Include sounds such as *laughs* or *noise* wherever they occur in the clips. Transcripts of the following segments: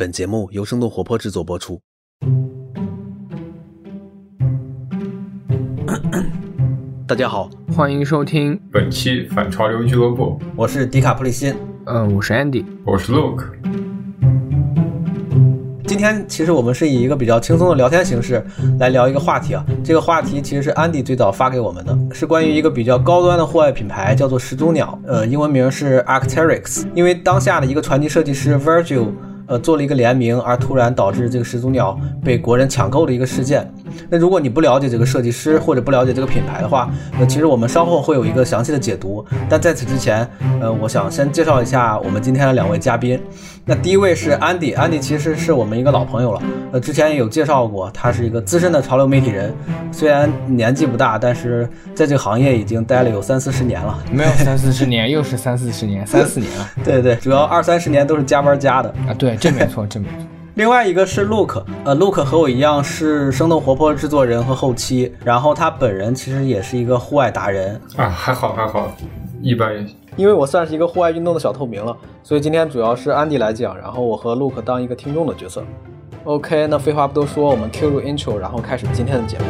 本节目由生动活泼制作播出。*coughs* 大家好，欢迎收听本期反潮流俱乐部。我是迪卡普里辛。呃，我是 Andy。我是 Luke。今天其实我们是以一个比较轻松的聊天形式来聊一个话题啊。这个话题其实是 Andy 最早发给我们的，是关于一个比较高端的户外品牌，叫做始祖鸟，呃，英文名是 Arc'teryx。因为当下的一个传奇设计师 Virgil。呃，做了一个联名，而突然导致这个始祖鸟被国人抢购的一个事件。那如果你不了解这个设计师或者不了解这个品牌的话，那其实我们稍后会有一个详细的解读。但在此之前，呃，我想先介绍一下我们今天的两位嘉宾。那第一位是安迪，安迪其实是我们一个老朋友了，呃，之前也有介绍过，他是一个资深的潮流媒体人，虽然年纪不大，但是在这个行业已经待了有三四十年了。没有三四十年，又是三四十年，*laughs* 三四年了。对对，主要二三十年都是加班加的啊。对，这没错，这没错。*laughs* 另外一个是 Luke，呃，Luke 和我一样是生动活泼制作人和后期，然后他本人其实也是一个户外达人啊，还好还好，一般。因为我算是一个户外运动的小透明了，所以今天主要是安迪来讲，然后我和 Look 当一个听众的角色。OK，那废话不多说，我们 Q 入 Intro，然后开始今天的节目。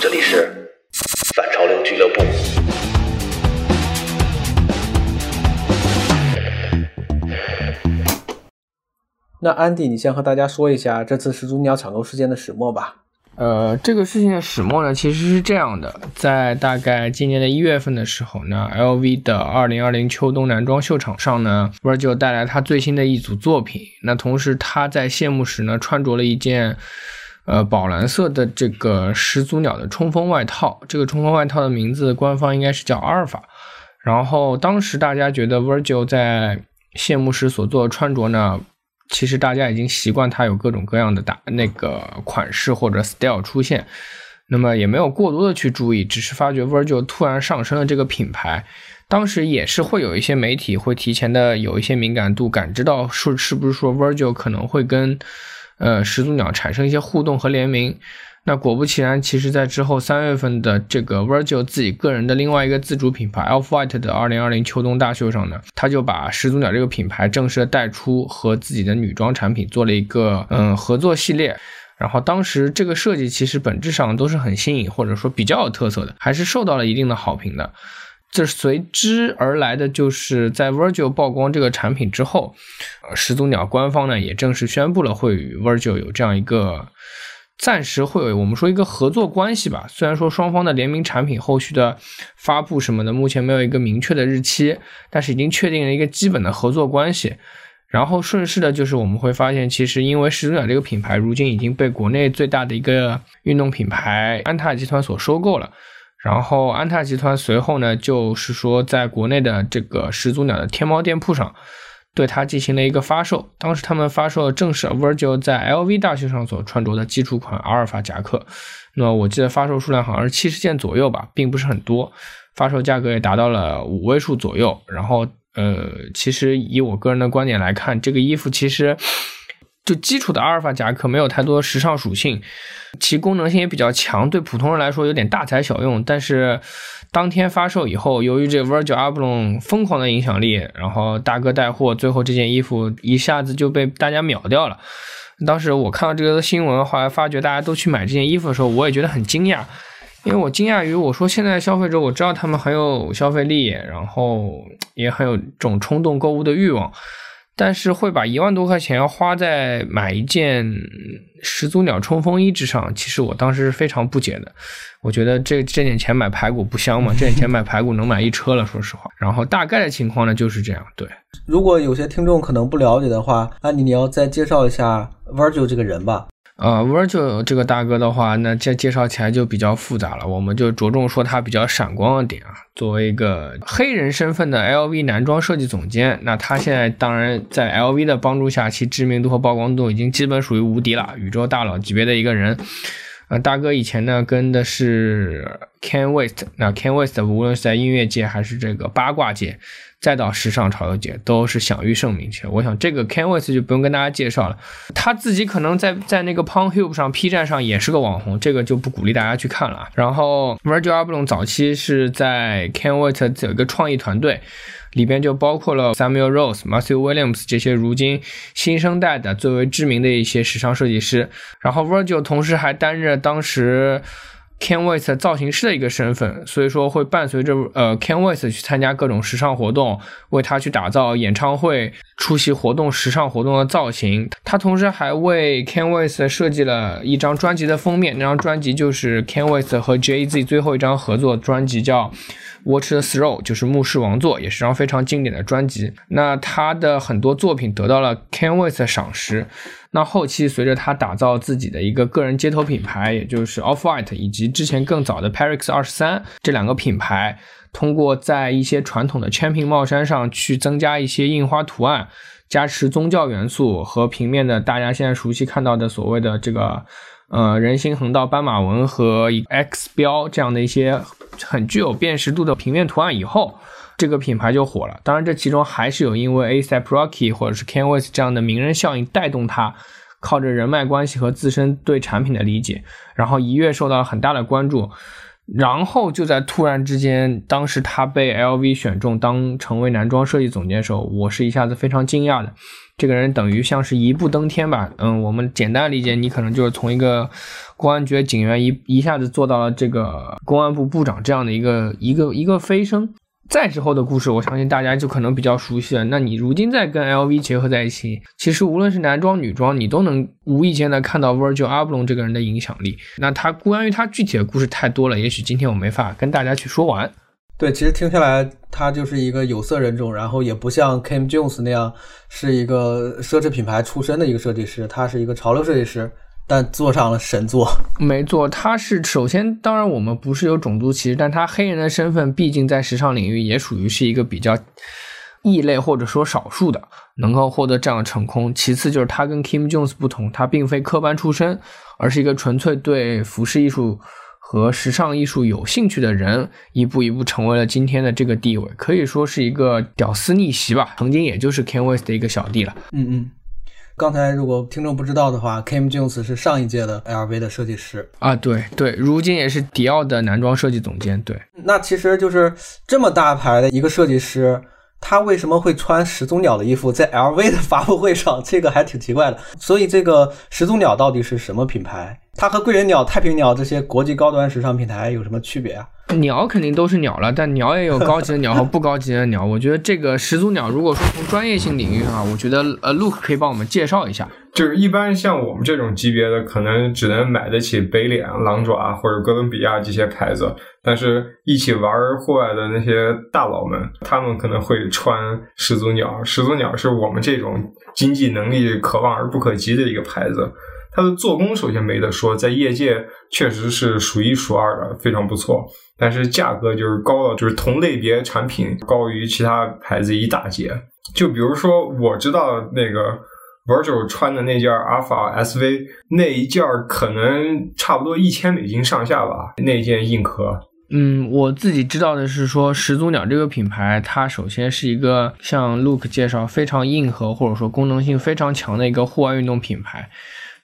这里是反潮流俱乐部。那安迪你先和大家说一下这次始祖鸟抢购事件的始末吧。呃，这个事情的始末呢，其实是这样的，在大概今年的一月份的时候呢，LV 的二零二零秋冬男装秀场上呢，Virgil 带来他最新的一组作品。那同时他在谢幕时呢，穿着了一件呃宝蓝色的这个始祖鸟的冲锋外套，这个冲锋外套的名字官方应该是叫阿尔法。然后当时大家觉得 Virgil 在谢幕时所做的穿着呢。其实大家已经习惯它有各种各样的打那个款式或者 style 出现，那么也没有过多的去注意，只是发觉 Virgil 突然上升了这个品牌，当时也是会有一些媒体会提前的有一些敏感度，感知到说是不是说 Virgil 可能会跟呃始祖鸟产生一些互动和联名。那果不其然，其实，在之后三月份的这个 Virgil 自己个人的另外一个自主品牌 Alf White 的二零二零秋冬大秀上呢，他就把始祖鸟这个品牌正式的带出，和自己的女装产品做了一个嗯合作系列。然后当时这个设计其实本质上都是很新颖，或者说比较有特色的，还是受到了一定的好评的。这随之而来的就是在 Virgil 曝光这个产品之后，呃，始祖鸟官方呢也正式宣布了会与 Virgil 有这样一个。暂时会有我们说一个合作关系吧，虽然说双方的联名产品后续的发布什么的，目前没有一个明确的日期，但是已经确定了一个基本的合作关系。然后顺势的就是我们会发现，其实因为始祖鸟这个品牌如今已经被国内最大的一个运动品牌安踏集团所收购了，然后安踏集团随后呢，就是说在国内的这个始祖鸟的天猫店铺上。对它进行了一个发售，当时他们发售正是 Virgil 在 LV 大秀上所穿着的基础款阿尔法夹克。那我记得发售数量好像是七十件左右吧，并不是很多，发售价格也达到了五位数左右。然后，呃，其实以我个人的观点来看，这个衣服其实。就基础的阿尔法夹克没有太多时尚属性，其功能性也比较强，对普通人来说有点大材小用。但是当天发售以后，由于这 Virgil Abloh 疯狂的影响力，然后大哥带货，最后这件衣服一下子就被大家秒掉了。当时我看到这个新闻，后来发觉大家都去买这件衣服的时候，我也觉得很惊讶，因为我惊讶于我说现在消费者我知道他们很有消费力，然后也很有这种冲动购物的欲望。但是会把一万多块钱要花在买一件始祖鸟冲锋衣之上，其实我当时是非常不解的。我觉得这这点钱买排骨不香吗？*laughs* 这点钱买排骨能买一车了，说实话。然后大概的情况呢就是这样。对，如果有些听众可能不了解的话，那你你要再介绍一下 Virgil 这个人吧。呃，Virgil 这个大哥的话，那这介绍起来就比较复杂了。我们就着重说他比较闪光的点啊。作为一个黑人身份的 LV 男装设计总监，那他现在当然在 LV 的帮助下，其知名度和曝光度已经基本属于无敌了，宇宙大佬级别的一个人。呃，大哥以前呢跟的是 Ken West，那 Ken West 无论是在音乐界还是这个八卦界。再到时尚潮流界都是享誉盛名。其实我想这个 Canvas 就不用跟大家介绍了，他自己可能在在那个 Pornhub 上 P 站上也是个网红，这个就不鼓励大家去看了。然后 Virgil Abloh 早期是在 Canvas 有一个创意团队，里边就包括了 Samuel Rose、Matthew Williams 这些如今新生代的最为知名的一些时尚设计师。然后 Virgil 同时还担任当时。Ken West 造型师的一个身份，所以说会伴随着呃 Ken West 去参加各种时尚活动，为他去打造演唱会、出席活动、时尚活动的造型。他同时还为 Ken West 设计了一张专辑的封面，那张专辑就是 Ken West 和 Jay Z 最后一张合作专辑，叫。Watch the Throne 就是《牧师王座》，也是张非常经典的专辑。那他的很多作品得到了 Ken West 的赏识。那后期随着他打造自己的一个个人街头品牌，也就是 Off White，以及之前更早的 Paris 二十三这两个品牌，通过在一些传统的千平帽衫上去增加一些印花图案，加持宗教元素和平面的大家现在熟悉看到的所谓的这个。呃，人行横道斑马纹和 X 标这样的一些很具有辨识度的平面图案以后，这个品牌就火了。当然，这其中还是有因为 ASAP Rocky 或者是 Ken West 这样的名人效应带动它，靠着人脉关系和自身对产品的理解，然后一跃受到了很大的关注。然后就在突然之间，当时他被 LV 选中当成为男装设计总监的时候，我是一下子非常惊讶的。这个人等于像是一步登天吧，嗯，我们简单理解，你可能就是从一个公安局警员一一下子做到了这个公安部部长这样的一个一个一个飞升。再之后的故事，我相信大家就可能比较熟悉了。那你如今再跟 LV 结合在一起，其实无论是男装女装，你都能无意间的看到 Virgil Abloh 这个人的影响力。那他关于他具体的故事太多了，也许今天我没法跟大家去说完。对，其实听下来，他就是一个有色人种，然后也不像 Kim Jones 那样是一个奢侈品牌出身的一个设计师，他是一个潮流设计师，但做上了神作。没错，他是首先，当然我们不是有种族歧视，但他黑人的身份毕竟在时尚领域也属于是一个比较异类或者说少数的，能够获得这样的成功。其次就是他跟 Kim Jones 不同，他并非科班出身，而是一个纯粹对服饰艺术。和时尚艺术有兴趣的人，一步一步成为了今天的这个地位，可以说是一个屌丝逆袭吧。曾经也就是 Ken West 的一个小弟了。嗯嗯，刚才如果听众不知道的话，Kim Jones 是上一届的 LV 的设计师啊，对对，如今也是迪奥的男装设计总监。对，那其实就是这么大牌的一个设计师。他为什么会穿始祖鸟的衣服在 LV 的发布会上？这个还挺奇怪的。所以，这个始祖鸟到底是什么品牌？它和贵人鸟、太平鸟这些国际高端时尚品牌有什么区别啊？鸟肯定都是鸟了，但鸟也有高级的鸟和不高级的鸟。我觉得这个始祖鸟，如果说从专业性领域啊，我觉得呃，Look 可以帮我们介绍一下。就是一般像我们这种级别的，可能只能买得起北脸、狼爪或者哥伦比亚这些牌子。但是，一起玩户外的那些大佬们，他们可能会穿始祖鸟。始祖鸟是我们这种经济能力可望而不可及的一个牌子。它的做工首先没得说，在业界确实是数一数二的，非常不错。但是价格就是高了，就是同类别产品高于其他牌子一大截。就比如说，我知道那个 Virgil 穿的那件 Alpha SV，那一件可能差不多一千美金上下吧，那件硬壳。嗯，我自己知道的是说，始祖鸟这个品牌，它首先是一个像 Look 介绍非常硬核或者说功能性非常强的一个户外运动品牌。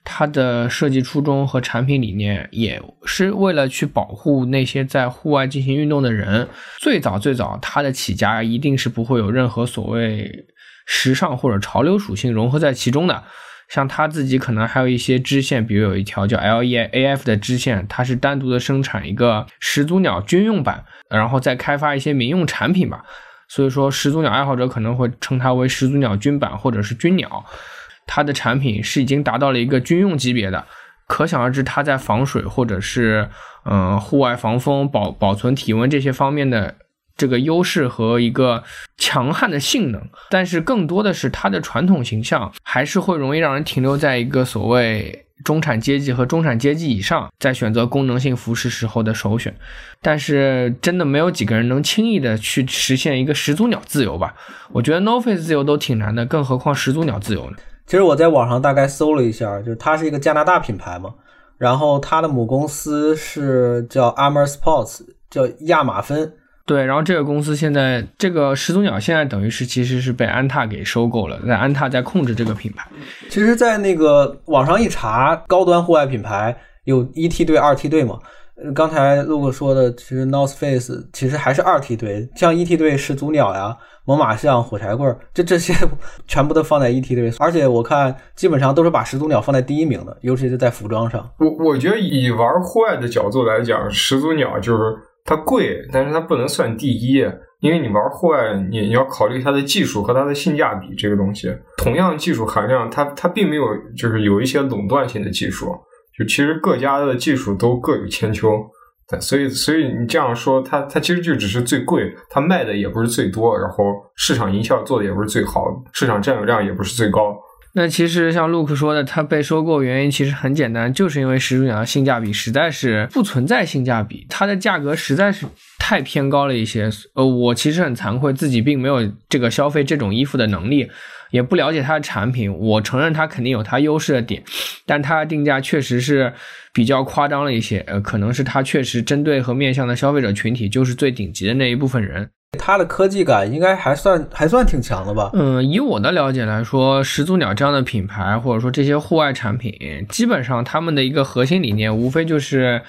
它的设计初衷和产品理念也是为了去保护那些在户外进行运动的人。最早最早，它的起家一定是不会有任何所谓时尚或者潮流属性融合在其中的。像它自己可能还有一些支线，比如有一条叫 L E A F 的支线，它是单独的生产一个始祖鸟军用版，然后再开发一些民用产品吧。所以说，始祖鸟爱好者可能会称它为始祖鸟军版或者是军鸟。它的产品是已经达到了一个军用级别的，可想而知，它在防水或者是嗯户外防风、保保存体温这些方面的这个优势和一个强悍的性能。但是更多的是它的传统形象还是会容易让人停留在一个所谓中产阶级和中产阶级以上，在选择功能性服饰时候的首选。但是真的没有几个人能轻易的去实现一个始祖鸟自由吧？我觉得 No Face 自由都挺难的，更何况始祖鸟自由呢？其实我在网上大概搜了一下，就是它是一个加拿大品牌嘛，然后它的母公司是叫 Armour Sports，叫亚马芬。对，然后这个公司现在这个始祖鸟现在等于是其实是被安踏给收购了，在安踏在控制这个品牌。其实，在那个网上一查，高端户外品牌有一梯队、二梯队嘛。刚才陆哥说的，其实 North Face 其实还是二梯队，像一梯队始祖鸟呀、猛犸象、火柴棍儿，这这些 *laughs* 全部都放在一梯队，而且我看基本上都是把始祖鸟放在第一名的，尤其是在服装上。我我觉得以玩户外的角度来讲，始祖鸟就是它贵，但是它不能算第一，因为你玩户外，你你要考虑它的技术和它的性价比这个东西。同样技术含量，它它并没有就是有一些垄断性的技术。就其实各家的技术都各有千秋，所以所以你这样说，它它其实就只是最贵，它卖的也不是最多，然后市场营销做的也不是最好，市场占有量也不是最高。那其实像 l u k 说的，它被收购原因其实很简单，就是因为始祖鸟的性价比实在是不存在性价比，它的价格实在是太偏高了一些。呃，我其实很惭愧，自己并没有这个消费这种衣服的能力。也不了解它的产品，我承认它肯定有它优势的点，但它的定价确实是比较夸张了一些。呃，可能是它确实针对和面向的消费者群体就是最顶级的那一部分人。它的科技感应该还算还算挺强的吧？嗯，以我的了解来说，始祖鸟这样的品牌或者说这些户外产品，基本上他们的一个核心理念无非就是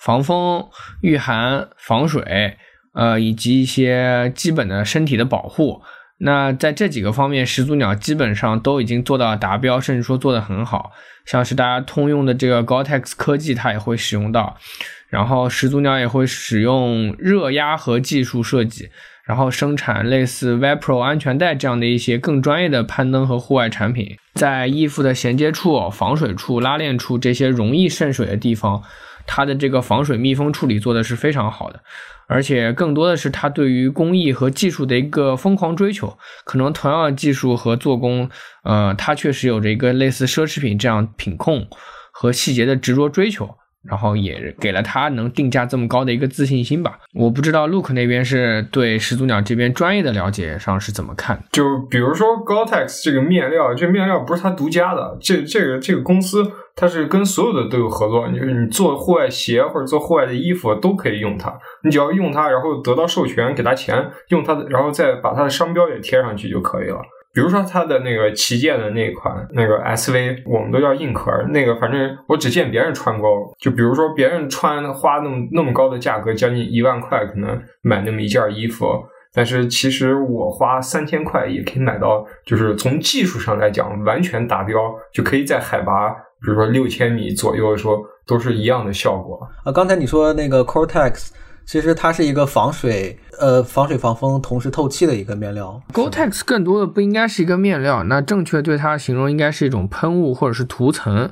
防风、御寒、防水，呃，以及一些基本的身体的保护。那在这几个方面，始祖鸟基本上都已经做到达标，甚至说做得很好。像是大家通用的这个 Gore-Tex 科技，它也会使用到。然后始祖鸟也会使用热压和技术设计，然后生产类似 Vapro 安全带这样的一些更专业的攀登和户外产品，在衣服的衔接处、防水处、拉链处这些容易渗水的地方，它的这个防水密封处理做的是非常好的。而且更多的是他对于工艺和技术的一个疯狂追求，可能同样的技术和做工，呃，他确实有着一个类似奢侈品这样品控和细节的执着追求。然后也给了他能定价这么高的一个自信心吧。我不知道 Look 那边是对始祖鸟这边专业的了解上是怎么看？就比如说 Gore-Tex 这个面料，这面料不是他独家的，这这个这个公司它是跟所有的都有合作。就是你做户外鞋或者做户外的衣服都可以用它，你只要用它，然后得到授权，给他钱，用它的，然后再把它的商标也贴上去就可以了。比如说它的那个旗舰的那款那个 SV，我们都叫硬壳，那个反正我只见别人穿过。就比如说别人穿花那么那么高的价格，将近一万块，可能买那么一件衣服，但是其实我花三千块也可以买到，就是从技术上来讲完全达标，就可以在海拔比如说六千米左右说都是一样的效果。啊，刚才你说那个 Cortex。其实它是一个防水、呃防水防风同时透气的一个面料。Gore-Tex 更多的不应该是一个面料，那正确对它形容应该是一种喷雾或者是涂层。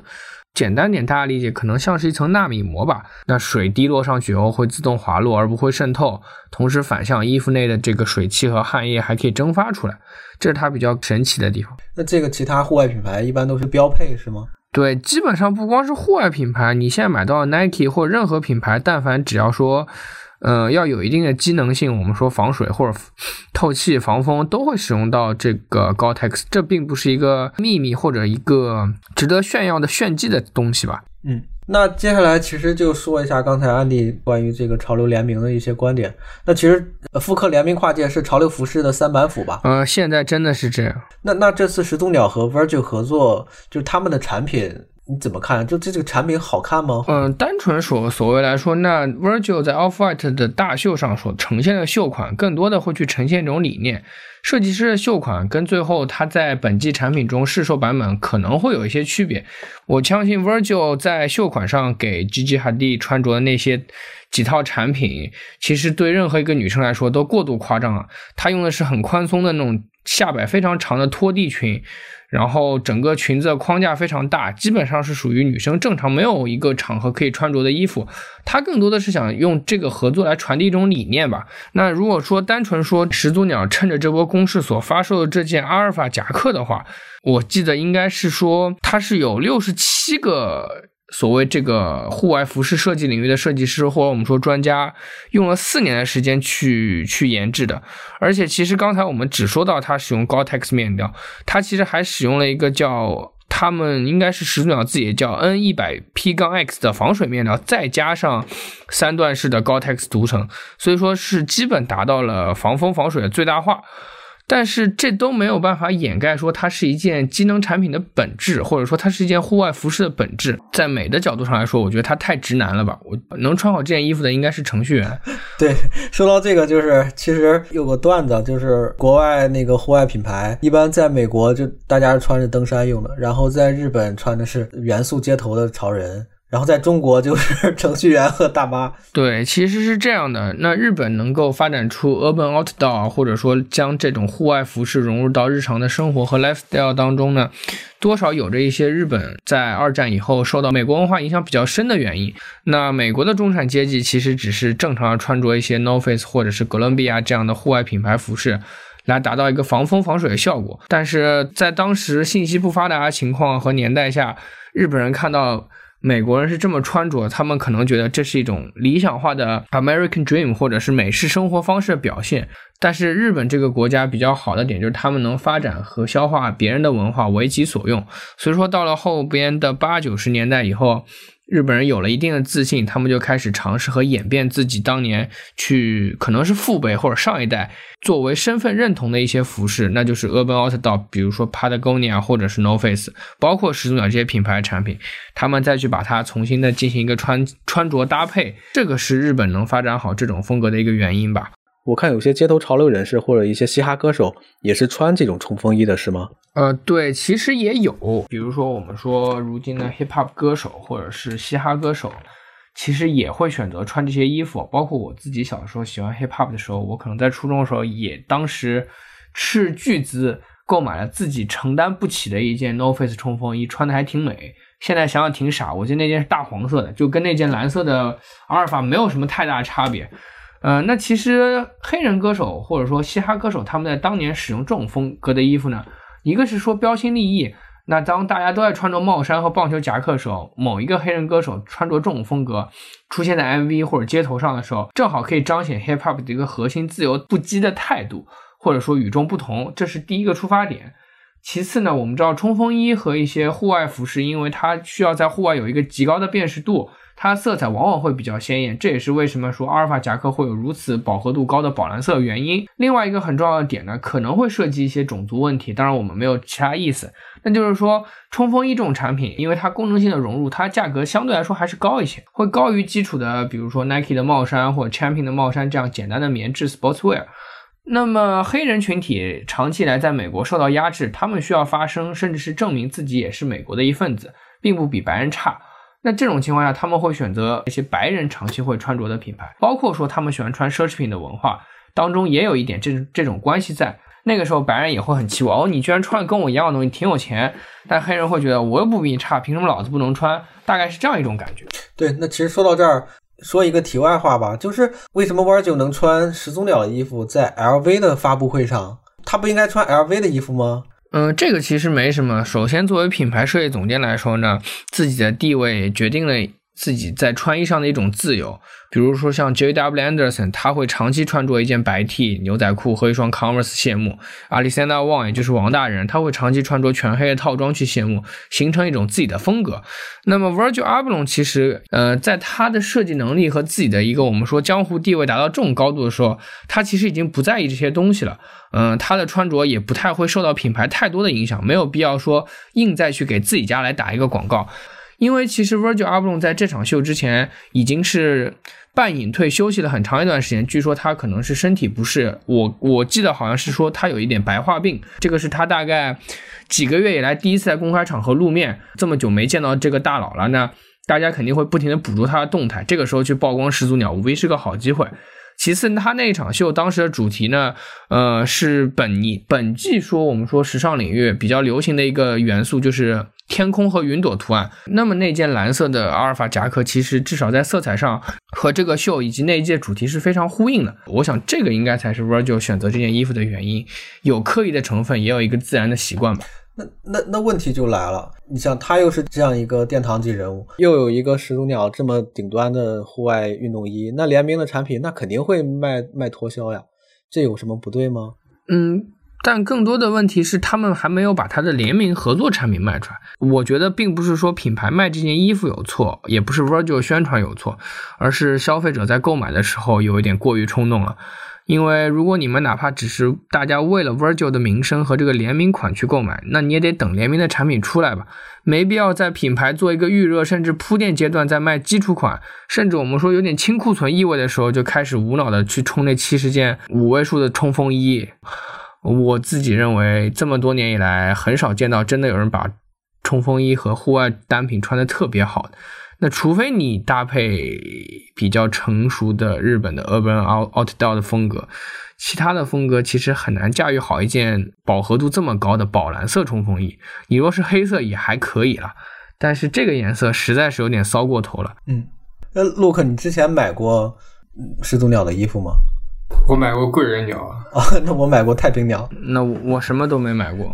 简单点，大家理解可能像是一层纳米膜吧。那水滴落上去后会自动滑落，而不会渗透，同时反向衣服内的这个水汽和汗液还可以蒸发出来，这是它比较神奇的地方。那这个其他户外品牌一般都是标配是吗？对，基本上不光是户外品牌，你现在买到 Nike 或任何品牌，但凡只要说。呃，要有一定的机能性，我们说防水或者透气、防风都会使用到这个 Gore-Tex，这并不是一个秘密或者一个值得炫耀的炫技的东西吧？嗯，那接下来其实就说一下刚才安迪关于这个潮流联名的一些观点。那其实复刻联名跨界是潮流服饰的三板斧吧？呃，现在真的是这样。那那这次始祖鸟和 Virgil 合作，就是他们的产品。你怎么看？就这这个产品好看吗？嗯，单纯所所谓来说，那 Virgil 在 Off White 的大秀上所呈现的秀款，更多的会去呈现一种理念。设计师的秀款跟最后他在本季产品中试售版本可能会有一些区别。我相信 Virgil 在秀款上给 Gigi Hadid 穿着的那些几套产品，其实对任何一个女生来说都过度夸张了。她用的是很宽松的那种下摆非常长的拖地裙。然后整个裙子的框架非常大，基本上是属于女生正常没有一个场合可以穿着的衣服。她更多的是想用这个合作来传递一种理念吧。那如果说单纯说始祖鸟趁着这波攻势所发售的这件阿尔法夹克的话，我记得应该是说它是有六十七个。所谓这个户外服饰设计领域的设计师，或者我们说专家，用了四年的时间去去研制的。而且，其实刚才我们只说到它使用 Gore-Tex 面料，它其实还使用了一个叫他们应该是始祖鸟自己叫 N 一百 P 杠 X 的防水面料，再加上三段式的 Gore-Tex 涂层，所以说是基本达到了防风防水的最大化。但是这都没有办法掩盖说它是一件机能产品的本质，或者说它是一件户外服饰的本质。在美的角度上来说，我觉得它太直男了吧？我能穿好这件衣服的应该是程序员。对，*laughs* 说到这个，就是其实有个段子，就是国外那个户外品牌，一般在美国就大家穿着登山用的，然后在日本穿的是元素街头的潮人。然后在中国就是 *laughs* 程序员和大妈。对，其实是这样的。那日本能够发展出 urban outdoor，或者说将这种户外服饰融入到日常的生活和 lifestyle 当中呢，多少有着一些日本在二战以后受到美国文化影响比较深的原因。那美国的中产阶级其实只是正常穿着一些 North Face 或者是哥伦比亚这样的户外品牌服饰，来达到一个防风防水的效果。但是在当时信息不发达的情况和年代下，日本人看到。美国人是这么穿着，他们可能觉得这是一种理想化的 American Dream，或者是美式生活方式的表现。但是日本这个国家比较好的点就是他们能发展和消化别人的文化，为己所用。所以说到了后边的八九十年代以后。日本人有了一定的自信，他们就开始尝试和演变自己当年去可能是父辈或者上一代作为身份认同的一些服饰，那就是 Urban Outdoor，比如说 Patagonia 或者是 No Face，包括始祖鸟这些品牌产品，他们再去把它重新的进行一个穿穿着搭配，这个是日本能发展好这种风格的一个原因吧。我看有些街头潮流人士或者一些嘻哈歌手也是穿这种冲锋衣的，是吗？呃，对，其实也有，比如说我们说如今的 hip hop 歌手或者是嘻哈歌手，其实也会选择穿这些衣服。包括我自己小时候喜欢 hip hop 的时候，我可能在初中的时候也当时斥巨资购买了自己承担不起的一件 No Face 冲锋衣，穿的还挺美。现在想想挺傻，我记得那件是大黄色的，就跟那件蓝色的阿尔法没有什么太大差别。呃，那其实黑人歌手或者说嘻哈歌手，他们在当年使用这种风格的衣服呢，一个是说标新立异。那当大家都在穿着帽衫和棒球夹克的时候，某一个黑人歌手穿着这种风格出现在 MV 或者街头上的时候，正好可以彰显 hip hop 的一个核心自由不羁的态度，或者说与众不同，这是第一个出发点。其次呢，我们知道冲锋衣和一些户外服饰，因为它需要在户外有一个极高的辨识度。它色彩往往会比较鲜艳，这也是为什么说阿尔法夹克会有如此饱和度高的宝蓝色原因。另外一个很重要的点呢，可能会涉及一些种族问题，当然我们没有其他意思。那就是说，冲锋衣这种产品，因为它功能性的融入，它价格相对来说还是高一些，会高于基础的，比如说 Nike 的帽衫或者 Champion 的帽衫这样简单的棉质 Sportswear。那么黑人群体长期以来在美国受到压制，他们需要发声，甚至是证明自己也是美国的一份子，并不比白人差。那这种情况下，他们会选择一些白人长期会穿着的品牌，包括说他们喜欢穿奢侈品的文化当中也有一点这这种关系在。那个时候，白人也会很奇怪哦，你居然穿跟我一样的东西，挺有钱。但黑人会觉得我又不比你差，凭什么老子不能穿？大概是这样一种感觉。对，那其实说到这儿，说一个题外话吧，就是为什么玩九能穿始祖鸟的衣服在 LV 的发布会上，他不应该穿 LV 的衣服吗？嗯，这个其实没什么。首先，作为品牌设计总监来说呢，自己的地位决定了自己在穿衣上的一种自由。比如说像 J.W. Anderson，他会长期穿着一件白 T、牛仔裤和一双 Converse 谢幕。阿里森纳旺，也就是王大人，他会长期穿着全黑的套装去谢幕，形成一种自己的风格。那么 Virgil Abloh 其实，呃，在他的设计能力和自己的一个我们说江湖地位达到这种高度的时候，他其实已经不在意这些东西了。嗯，他的穿着也不太会受到品牌太多的影响，没有必要说硬再去给自己家来打一个广告。因为其实 Virgil Abloh 在这场秀之前已经是半隐退休息了很长一段时间，据说他可能是身体不适。我我记得好像是说他有一点白化病，这个是他大概几个月以来第一次在公开场合露面，这么久没见到这个大佬了，那大家肯定会不停的捕捉他的动态，这个时候去曝光始祖鸟无疑是个好机会。其次，他那一场秀当时的主题呢，呃，是本季本季说我们说时尚领域比较流行的一个元素，就是天空和云朵图案。那么那件蓝色的阿尔法夹克，其实至少在色彩上和这个秀以及那一届主题是非常呼应的。我想这个应该才是 Virgil 选择这件衣服的原因，有刻意的成分，也有一个自然的习惯吧。那那那问题就来了，你像他又是这样一个殿堂级人物，又有一个始祖鸟这么顶端的户外运动衣，那联名的产品那肯定会卖卖脱销呀，这有什么不对吗？嗯，但更多的问题是他们还没有把他的联名合作产品卖出来。我觉得并不是说品牌卖这件衣服有错，也不是 Virgil 宣传有错，而是消费者在购买的时候有一点过于冲动了。因为如果你们哪怕只是大家为了 Virgil 的名声和这个联名款去购买，那你也得等联名的产品出来吧，没必要在品牌做一个预热甚至铺垫阶段再卖基础款，甚至我们说有点清库存意味的时候就开始无脑的去冲那七十件五位数的冲锋衣。我自己认为这么多年以来很少见到真的有人把冲锋衣和户外单品穿的特别好。那除非你搭配比较成熟的日本的 urban out outdoor 的风格，其他的风格其实很难驾驭好一件饱和度这么高的宝蓝色冲锋衣。你若是黑色也还可以了，但是这个颜色实在是有点骚过头了。嗯，那 Look，你之前买过始祖鸟的衣服吗？*laughs* 我买过贵人鸟 *laughs* 啊，那我买过太平鸟。那我什么都没买过。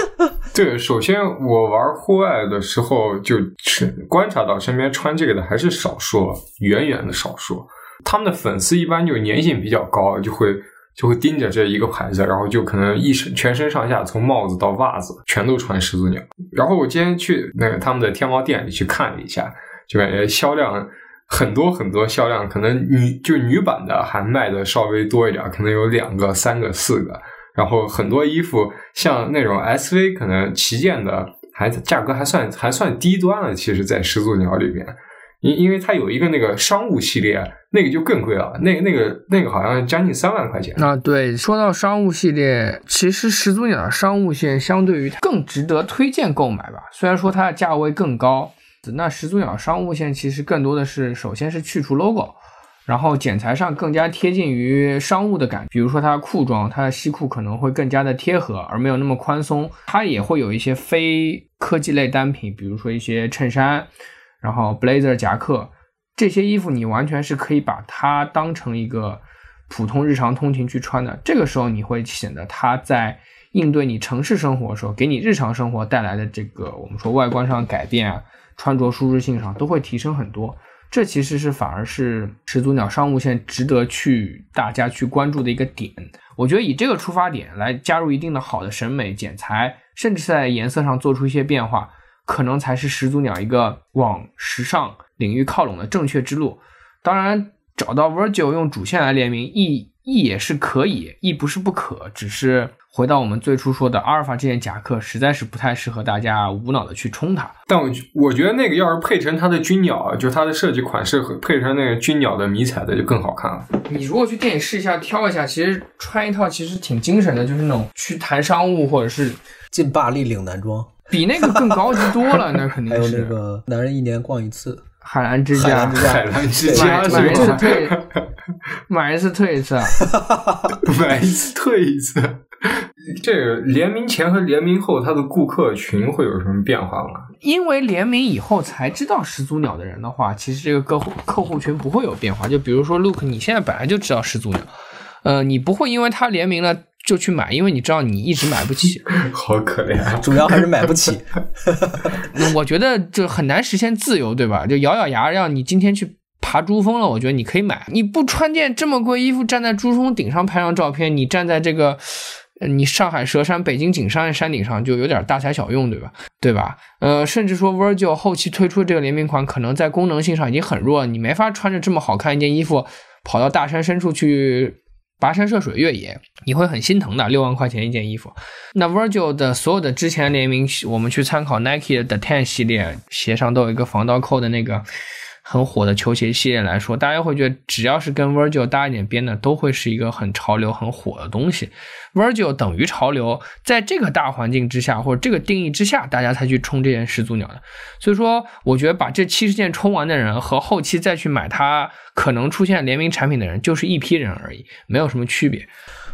*laughs* 对，首先我玩户外的时候，就是观察到身边穿这个的还是少数，远远的少数。他们的粉丝一般就粘性比较高，就会就会盯着这一个牌子，然后就可能一身全身上下从帽子到袜子全都穿始祖鸟。然后我今天去那个他们的天猫店里去看了一下，就感觉销量很多很多，销量可能女就女版的还卖的稍微多一点，可能有两个、三个、四个。然后很多衣服，像那种 SV 可能旗舰的，还价格还算还算低端了。其实，在始祖鸟里边，因因为它有一个那个商务系列，那个就更贵了。那个那个那个好像将近三万块钱。那对，说到商务系列，其实始祖鸟的商务线相对于更值得推荐购买吧。虽然说它的价位更高，那始祖鸟商务线其实更多的是，首先是去除 logo。然后剪裁上更加贴近于商务的感觉，比如说它的裤装，它的西裤可能会更加的贴合，而没有那么宽松。它也会有一些非科技类单品，比如说一些衬衫，然后 blazer 夹克这些衣服，你完全是可以把它当成一个普通日常通勤去穿的。这个时候你会显得它在应对你城市生活的时候，给你日常生活带来的这个我们说外观上改变啊，穿着舒适性上都会提升很多。这其实是反而是始祖鸟商务线值得去大家去关注的一个点。我觉得以这个出发点来加入一定的好的审美剪裁，甚至在颜色上做出一些变化，可能才是始祖鸟一个往时尚领域靠拢的正确之路。当然，找到 Virgil 用主线来联名，亦亦也是可以，亦不是不可，只是。回到我们最初说的，阿尔法这件夹克实在是不太适合大家无脑的去冲它。但我我觉得那个要是配成它的军鸟，就它的设计款式和配成那个军鸟的迷彩的就更好看了。你如果去店里试一下，挑一下，其实穿一套其实挺精神的，就是那种去谈商务或者是劲霸立领男装，比那个更高级多了，那肯定是。*laughs* 还有那个男人一年逛一次海澜之家，海澜之家，买一次退，买一次退一次，*laughs* 买一次退一次。这个联名前和联名后，它的顾客群会有什么变化吗？因为联名以后才知道始祖鸟的人的话，其实这个客户客户群不会有变化。就比如说 Look，你现在本来就知道始祖鸟，呃，你不会因为它联名了就去买，因为你知道你一直买不起。*laughs* 好可怜啊！主要还是买不起。*laughs* 我觉得就很难实现自由，对吧？就咬咬牙让你今天去爬珠峰了，我觉得你可以买。你不穿件这么贵衣服站在珠峰顶上拍张照片，你站在这个。你上海佘山、北京景山山顶上就有点大材小用，对吧？对吧？呃，甚至说 Virgil 后期推出的这个联名款，可能在功能性上已经很弱，你没法穿着这么好看一件衣服跑到大山深处去跋山涉水越野，你会很心疼的。六万块钱一件衣服，那 Virgil 的所有的之前联名，我们去参考 Nike 的 Ten 系列，鞋上都有一个防盗扣的那个。很火的球鞋系列来说，大家会觉得只要是跟 Virgil 搭一点边的，都会是一个很潮流、很火的东西。Virgil 等于潮流，在这个大环境之下，或者这个定义之下，大家才去冲这件始祖鸟的。所以说，我觉得把这七十件冲完的人和后期再去买它可能出现联名产品的人，就是一批人而已，没有什么区别。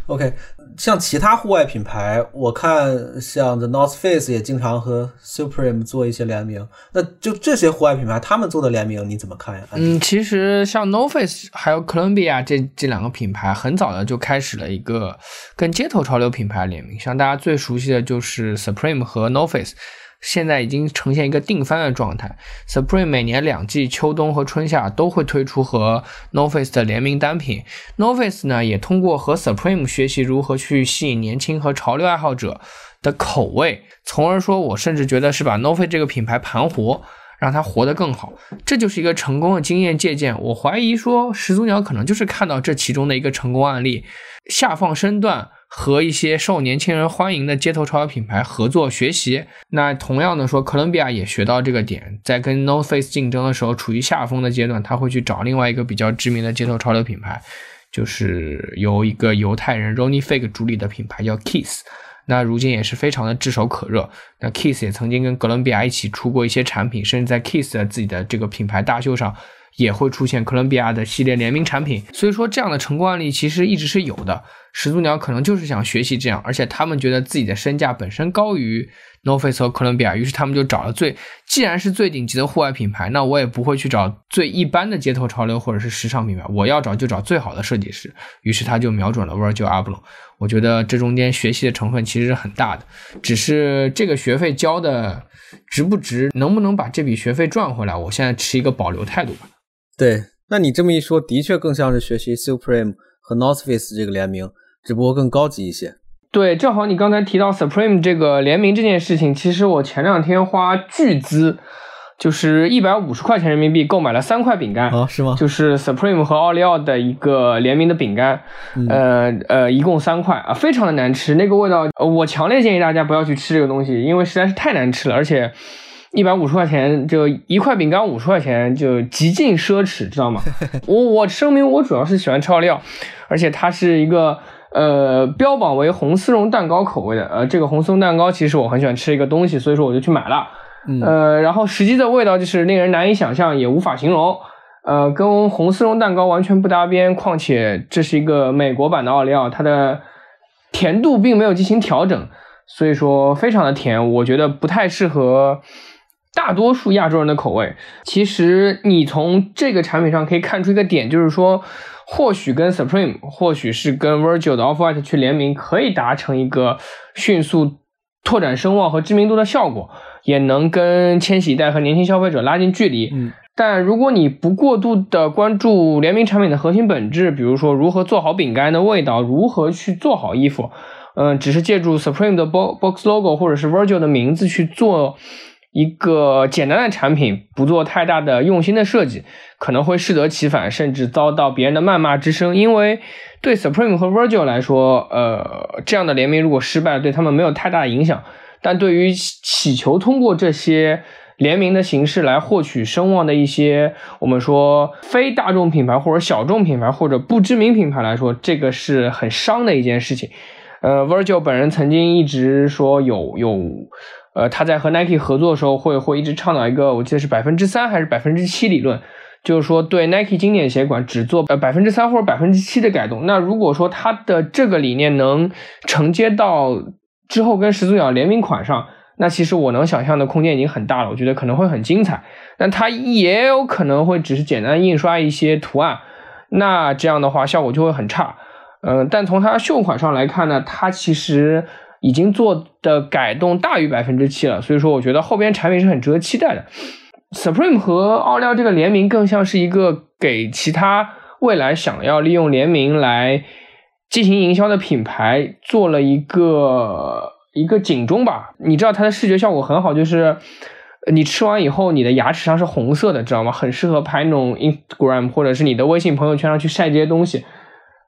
OK。像其他户外品牌，我看像 The North Face 也经常和 Supreme 做一些联名。那就这些户外品牌，他们做的联名你怎么看呀？嗯，其实像 North Face 还有 Columbia 这这两个品牌，很早的就开始了一个跟街头潮流品牌联名。像大家最熟悉的就是 Supreme 和 North Face。现在已经呈现一个定番的状态。Supreme 每年两季秋冬和春夏都会推出和 North Face 的联名单品。North Face 呢，也通过和 Supreme 学习如何去吸引年轻和潮流爱好者的口味，从而说，我甚至觉得是把 North Face 这个品牌盘活。让它活得更好。这就是一个成功的经验借鉴。我怀疑说始祖鸟可能就是看到这其中的一个成功案例，下放身段。和一些受年轻人欢迎的街头潮流品牌合作学习，那同样的说，哥伦比亚也学到这个点，在跟 No Face 竞争的时候，处于下风的阶段，他会去找另外一个比较知名的街头潮流品牌，就是由一个犹太人 Ronnie Fake 主理的品牌叫 Kiss，那如今也是非常的炙手可热。那 Kiss 也曾经跟哥伦比亚一起出过一些产品，甚至在 Kiss 的自己的这个品牌大秀上。也会出现哥伦比亚的系列联名产品，所以说这样的成功案例其实一直是有的。始祖鸟可能就是想学习这样，而且他们觉得自己的身价本身高于 n o f a c e 和哥伦比亚，于是他们就找了最，既然是最顶级的户外品牌，那我也不会去找最一般的街头潮流或者是时尚品牌，我要找就找最好的设计师。于是他就瞄准了 Virgil Abloh。我觉得这中间学习的成分其实是很大的，只是这个学费交的值不值，能不能把这笔学费赚回来，我现在持一个保留态度吧。对，那你这么一说，的确更像是学习 Supreme 和 North Face 这个联名，只不过更高级一些。对，正好你刚才提到 Supreme 这个联名这件事情，其实我前两天花巨资，就是一百五十块钱人民币购买了三块饼干啊，是吗？就是 Supreme 和奥利奥的一个联名的饼干，呃呃，一共三块啊，非常的难吃，那个味道，我强烈建议大家不要去吃这个东西，因为实在是太难吃了，而且。一百五十块钱就一块饼干，五十块钱就极尽奢侈，知道吗？我我声明，我主要是喜欢吃奥利奥，而且它是一个呃标榜为红丝绒蛋糕口味的，呃，这个红丝绒蛋糕其实我很喜欢吃一个东西，所以说我就去买了，呃，然后实际的味道就是令人难以想象，也无法形容，呃，跟红丝绒蛋糕完全不搭边，况且这是一个美国版的奥利奥，它的甜度并没有进行调整，所以说非常的甜，我觉得不太适合。大多数亚洲人的口味，其实你从这个产品上可以看出一个点，就是说，或许跟 Supreme，或许是跟 Virgil 的 Off White 去联名，可以达成一个迅速拓展声望和知名度的效果，也能跟千禧一代和年轻消费者拉近距离。嗯，但如果你不过度的关注联名产品的核心本质，比如说如何做好饼干的味道，如何去做好衣服，嗯，只是借助 Supreme 的 box logo 或者是 Virgil 的名字去做。一个简单的产品，不做太大的用心的设计，可能会适得其反，甚至遭到别人的谩骂之声。因为对 Supreme 和 Virgil 来说，呃，这样的联名如果失败，对他们没有太大的影响。但对于祈求通过这些联名的形式来获取声望的一些我们说非大众品牌或者小众品牌或者不知名品牌来说，这个是很伤的一件事情。呃，Virgil 本人曾经一直说有有。呃，他在和 Nike 合作的时候，会会一直倡导一个，我记得是百分之三还是百分之七理论，就是说对 Nike 经典鞋款只做呃百分之三或者百分之七的改动。那如果说他的这个理念能承接到之后跟始祖鸟联名款上，那其实我能想象的空间已经很大了，我觉得可能会很精彩。但它也有可能会只是简单印刷一些图案，那这样的话效果就会很差。嗯，但从它秀款上来看呢，它其实。已经做的改动大于百分之七了，所以说我觉得后边产品是很值得期待的。Supreme 和奥利奥这个联名更像是一个给其他未来想要利用联名来进行营销的品牌做了一个一个警钟吧。你知道它的视觉效果很好，就是你吃完以后你的牙齿上是红色的，知道吗？很适合拍那种 Instagram 或者是你的微信朋友圈上去晒这些东西，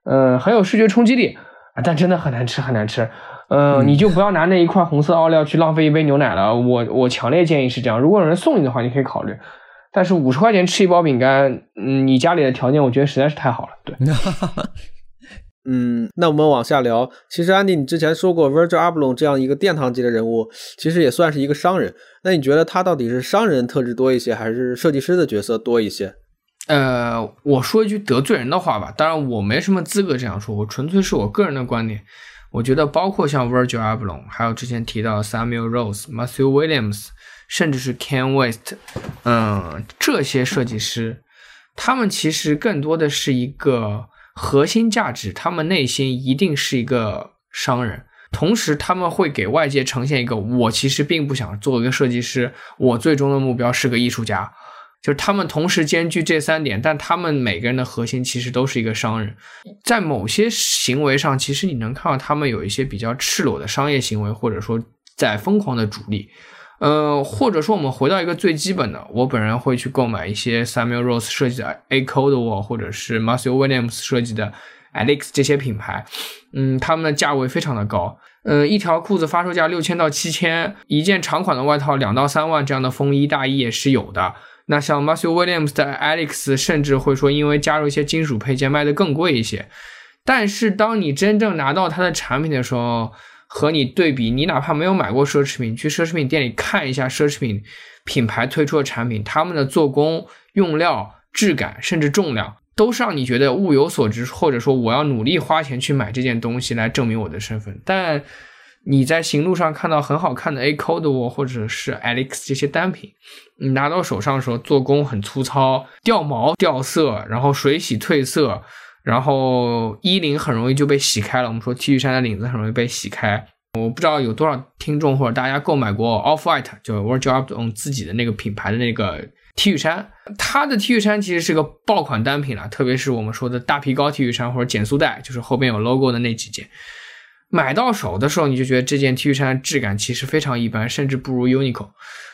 嗯，很有视觉冲击力啊，但真的很难吃，很难吃。嗯，你就不要拿那一块红色奥利奥去浪费一杯牛奶了。我我强烈建议是这样，如果有人送你的话，你可以考虑。但是五十块钱吃一包饼干，嗯，你家里的条件我觉得实在是太好了。对，*laughs* 嗯，那我们往下聊。其实安迪，你之前说过，Virgil Abloh 这样一个殿堂级的人物，其实也算是一个商人。那你觉得他到底是商人特质多一些，还是设计师的角色多一些？呃，我说一句得罪人的话吧，当然我没什么资格这样说，我纯粹是我个人的观点。我觉得包括像 Virgil Abloh，还有之前提到 Samuel Rose、Matthew Williams，甚至是 Ken West，嗯，这些设计师，他们其实更多的是一个核心价值，他们内心一定是一个商人，同时他们会给外界呈现一个我其实并不想做一个设计师，我最终的目标是个艺术家。就是他们同时兼具这三点，但他们每个人的核心其实都是一个商人，在某些行为上，其实你能看到他们有一些比较赤裸的商业行为，或者说在疯狂的主力。呃，或者说我们回到一个最基本的，我本人会去购买一些 Samuel Rose 设计的 A Cold War，或者是 Matthew Williams 设计的 Alex 这些品牌，嗯，他们的价位非常的高，呃，一条裤子发售价六千到七千，一件长款的外套两到三万，这样的风衣大衣也是有的。那像 Matthew Williams 的 Alex，甚至会说因为加入一些金属配件卖的更贵一些。但是当你真正拿到它的产品的时候，和你对比，你哪怕没有买过奢侈品，去奢侈品店里看一下奢侈品品牌推出的产品，他们的做工、用料、质感，甚至重量，都是让你觉得物有所值，或者说我要努力花钱去买这件东西来证明我的身份。但你在行路上看到很好看的 A Cold 或者是 Alex 这些单品，你拿到手上的时候，做工很粗糙，掉毛、掉色，然后水洗褪色。然后衣领很容易就被洗开了。我们说 T 恤衫的领子很容易被洗开。我不知道有多少听众或者大家购买过 Off White，就是 Virgil Abloh 自己的那个品牌的那个 T 恤衫。它的 T 恤衫其实是个爆款单品了，特别是我们说的大皮高 T 恤衫或者减速带，就是后边有 logo 的那几件。买到手的时候，你就觉得这件 T 恤衫的质感其实非常一般，甚至不如 Uniqlo。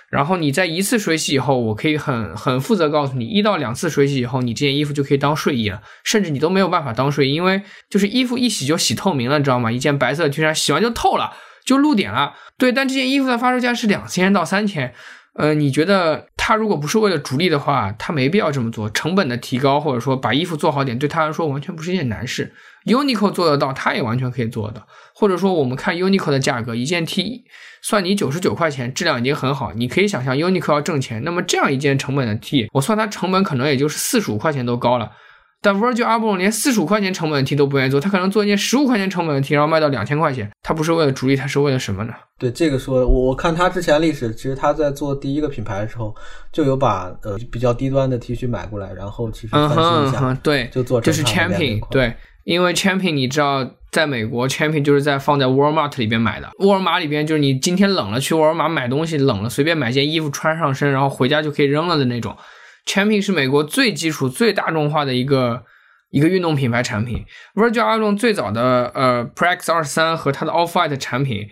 然后你在一次水洗以后，我可以很很负责告诉你，一到两次水洗以后，你这件衣服就可以当睡衣了，甚至你都没有办法当睡衣，因为就是衣服一洗就洗透明了，你知道吗？一件白色的 T 恤衫洗完就透了，就露点了。对，但这件衣服的发售价是两千到三千，呃，你觉得他如果不是为了逐利的话，他没必要这么做，成本的提高或者说把衣服做好点，对他来说完全不是一件难事。Uniqlo 做得到，它也完全可以做得到。或者说，我们看 Uniqlo 的价格，一件 T 算你九十九块钱，质量已经很好。你可以想象 Uniqlo 要挣钱，那么这样一件成本的 T，我算它成本可能也就是四十五块钱都高了。但 Virgil Abloh 连四十五块钱成本的 T 都不愿意做，他可能做一件十五块钱成本的 T，然后卖到两千块钱。他不是为了逐利，他是为了什么呢？对这个说，我我看他之前历史，其实他在做第一个品牌的时候，就有把呃比较低端的 T 恤买过来，然后其实翻新一下，对，就做就是 Champion，对。因为 Champion，你知道，在美国，Champion 就是在放在 Walmart 里边买的。沃尔玛里边就是你今天冷了去沃尔玛买东西，冷了随便买件衣服穿上身，然后回家就可以扔了的那种。Champion 是美国最基础、最大众化的一个一个运动品牌产品。Virgil a b l o 最早的呃 Prex 二三和它的 Off White 产品，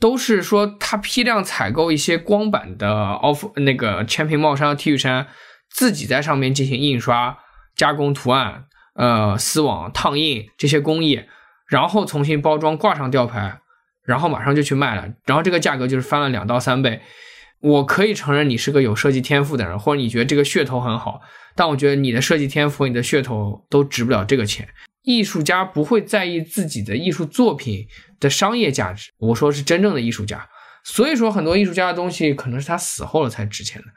都是说他批量采购一些光版的 Off 那个 Champion 帽衫、T 恤衫，自己在上面进行印刷、加工图案。呃，丝网、烫印这些工艺，然后重新包装，挂上吊牌，然后马上就去卖了，然后这个价格就是翻了两到三倍。我可以承认你是个有设计天赋的人，或者你觉得这个噱头很好，但我觉得你的设计天赋、你的噱头都值不了这个钱。艺术家不会在意自己的艺术作品的商业价值，我说是真正的艺术家。所以说，很多艺术家的东西可能是他死后了才值钱的，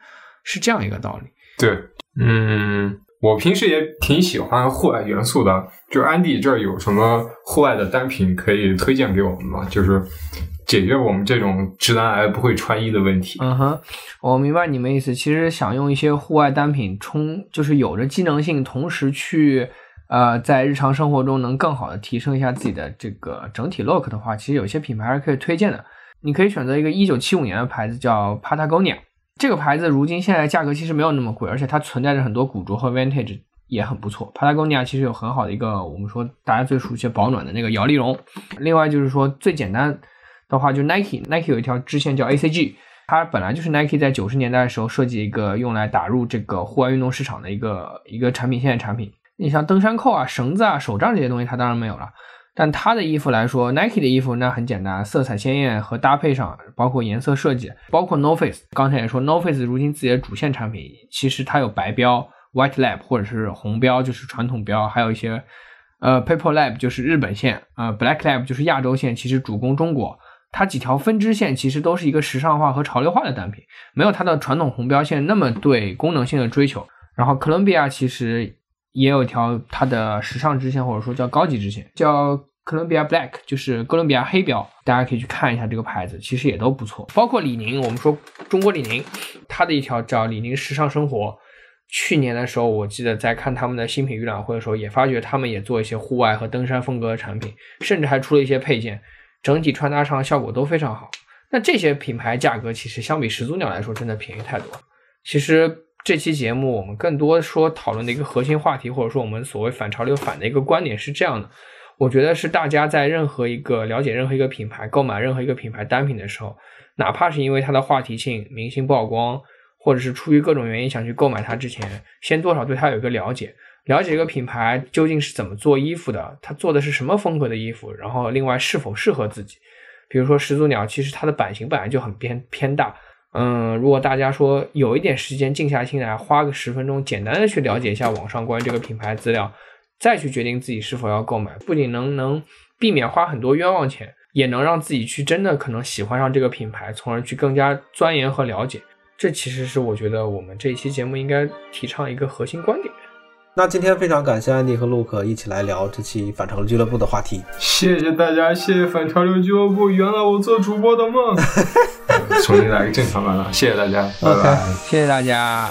是这样一个道理。对，嗯。我平时也挺喜欢户外元素的，就是安迪这儿有什么户外的单品可以推荐给我们吗？就是解决我们这种直男癌不会穿衣的问题。嗯哼，我明白你们意思。其实想用一些户外单品充，就是有着机能性，同时去呃在日常生活中能更好的提升一下自己的这个整体 look 的话，其实有些品牌是可以推荐的。你可以选择一个一九七五年的牌子，叫 Patagonia。这个牌子如今现在价格其实没有那么贵，而且它存在着很多古着和 vintage 也很不错。Patagonia 其实有很好的一个我们说大家最熟悉保暖的那个摇粒绒。另外就是说最简单的话，就 Nike，Nike 有一条支线叫 ACG，它本来就是 Nike 在九十年代的时候设计一个用来打入这个户外运动市场的一个一个产品线的产品。你像登山扣啊、绳子啊、手杖这些东西，它当然没有了。但它的衣服来说，Nike 的衣服那很简单，色彩鲜艳和搭配上，包括颜色设计，包括 No Face。刚才也说，No Face 如今自己的主线产品，其实它有白标 White Lab 或者是红标，就是传统标，还有一些呃 Paper Lab 就是日本线，呃 Black Lab 就是亚洲线，其实主攻中国。它几条分支线其实都是一个时尚化和潮流化的单品，没有它的传统红标线那么对功能性的追求。然后 Columbia 其实。也有一条它的时尚支线，或者说叫高级支线，叫哥伦比亚 Black，就是哥伦比亚黑标，大家可以去看一下这个牌子，其实也都不错。包括李宁，我们说中国李宁，它的一条叫李宁时尚生活。去年的时候，我记得在看他们的新品预览会的时候，也发觉他们也做一些户外和登山风格的产品，甚至还出了一些配件，整体穿搭上效果都非常好。那这些品牌价格其实相比始祖鸟来说，真的便宜太多。其实。这期节目我们更多说讨论的一个核心话题，或者说我们所谓反潮流反的一个观点是这样的：我觉得是大家在任何一个了解任何一个品牌、购买任何一个品牌单品的时候，哪怕是因为它的话题性、明星曝光，或者是出于各种原因想去购买它之前，先多少对它有一个了解，了解一个品牌究竟是怎么做衣服的，它做的是什么风格的衣服，然后另外是否适合自己。比如说始祖鸟，其实它的版型本来就很偏偏大。嗯，如果大家说有一点时间静下心来，花个十分钟，简单的去了解一下网上关于这个品牌资料，再去决定自己是否要购买，不仅能能避免花很多冤枉钱，也能让自己去真的可能喜欢上这个品牌，从而去更加钻研和了解。这其实是我觉得我们这一期节目应该提倡一个核心观点。那今天非常感谢安迪和 Luke 一起来聊这期反潮流俱乐部的话题。谢谢大家，谢谢反潮流俱乐部，圆了我做主播的梦。*laughs* 重新来个正常版了，谢谢大家，拜拜。谢谢大家。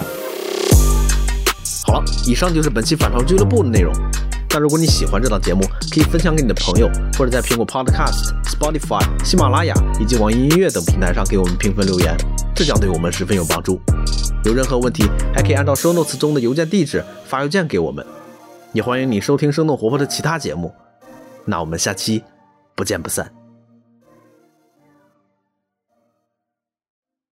好了，以上就是本期反潮俱乐部的内容。那如果你喜欢这档节目，可以分享给你的朋友，或者在苹果 Podcast、Spotify、喜马拉雅以及网易音乐等平台上给我们评分留言，这将对我们十分有帮助。有任何问题，还可以按照 show notes 中的邮件地址发邮件给我们。也欢迎你收听生动活泼的其他节目。那我们下期不见不散。